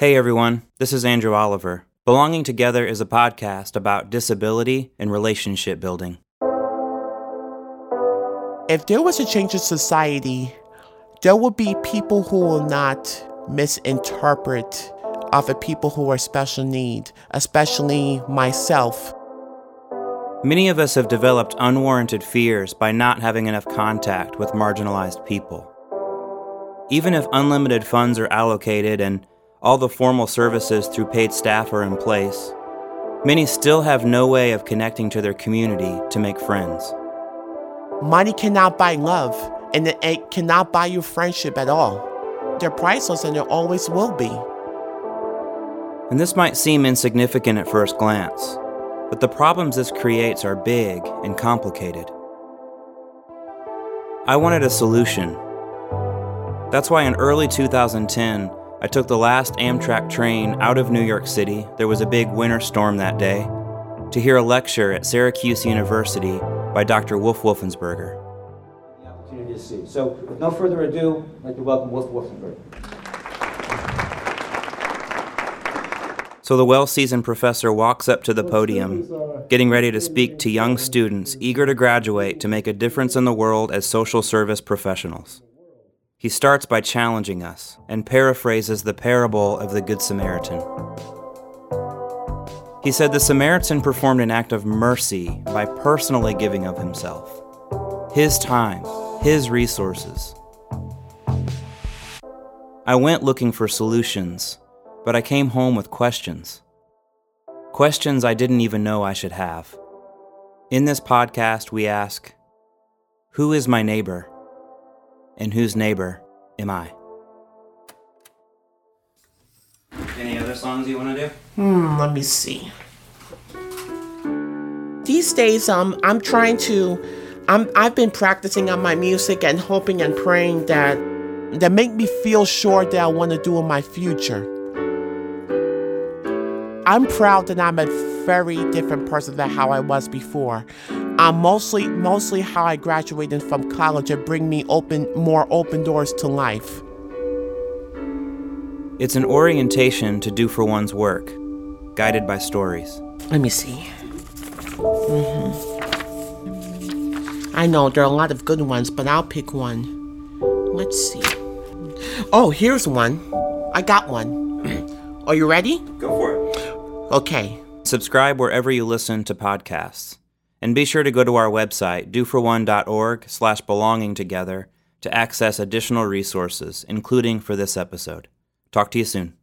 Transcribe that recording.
Hey everyone, this is Andrew Oliver. Belonging Together is a podcast about disability and relationship building. If there was a change in society, there would be people who will not misinterpret other people who are special need, especially myself. Many of us have developed unwarranted fears by not having enough contact with marginalized people. Even if unlimited funds are allocated and all the formal services through paid staff are in place, many still have no way of connecting to their community to make friends. Money cannot buy love, and it cannot buy you friendship at all. They're priceless and there always will be. And this might seem insignificant at first glance, but the problems this creates are big and complicated. I wanted a solution. That's why in early 2010, I took the last Amtrak train out of New York City. There was a big winter storm that day to hear a lecture at Syracuse University by Dr. Wolf Wolfensberger. The opportunity to see. So, with no further ado, I'd like to welcome Wolf Wolfensberger. So the well seasoned professor walks up to the podium, getting ready to speak to young students eager to graduate to make a difference in the world as social service professionals. He starts by challenging us and paraphrases the parable of the Good Samaritan. He said the Samaritan performed an act of mercy by personally giving of himself, his time, his resources. I went looking for solutions but I came home with questions. Questions I didn't even know I should have. In this podcast, we ask Who is my neighbor? And whose neighbor am I? Any other songs you want to do? Hmm, let me see. These days, um, I'm trying to, I'm, I've been practicing on my music and hoping and praying that that make me feel sure that I want to do in my future. I'm proud that I'm a very different person than how I was before. I'm mostly mostly how I graduated from college and bring me open more open doors to life. It's an orientation to do for one's work, guided by stories. Let me see. Mm-hmm. I know there are a lot of good ones, but I'll pick one. Let's see. Oh, here's one. I got one. are you ready? Go for it. Okay. Subscribe wherever you listen to podcasts. And be sure to go to our website, doforone.org slash belonging together to access additional resources, including for this episode. Talk to you soon.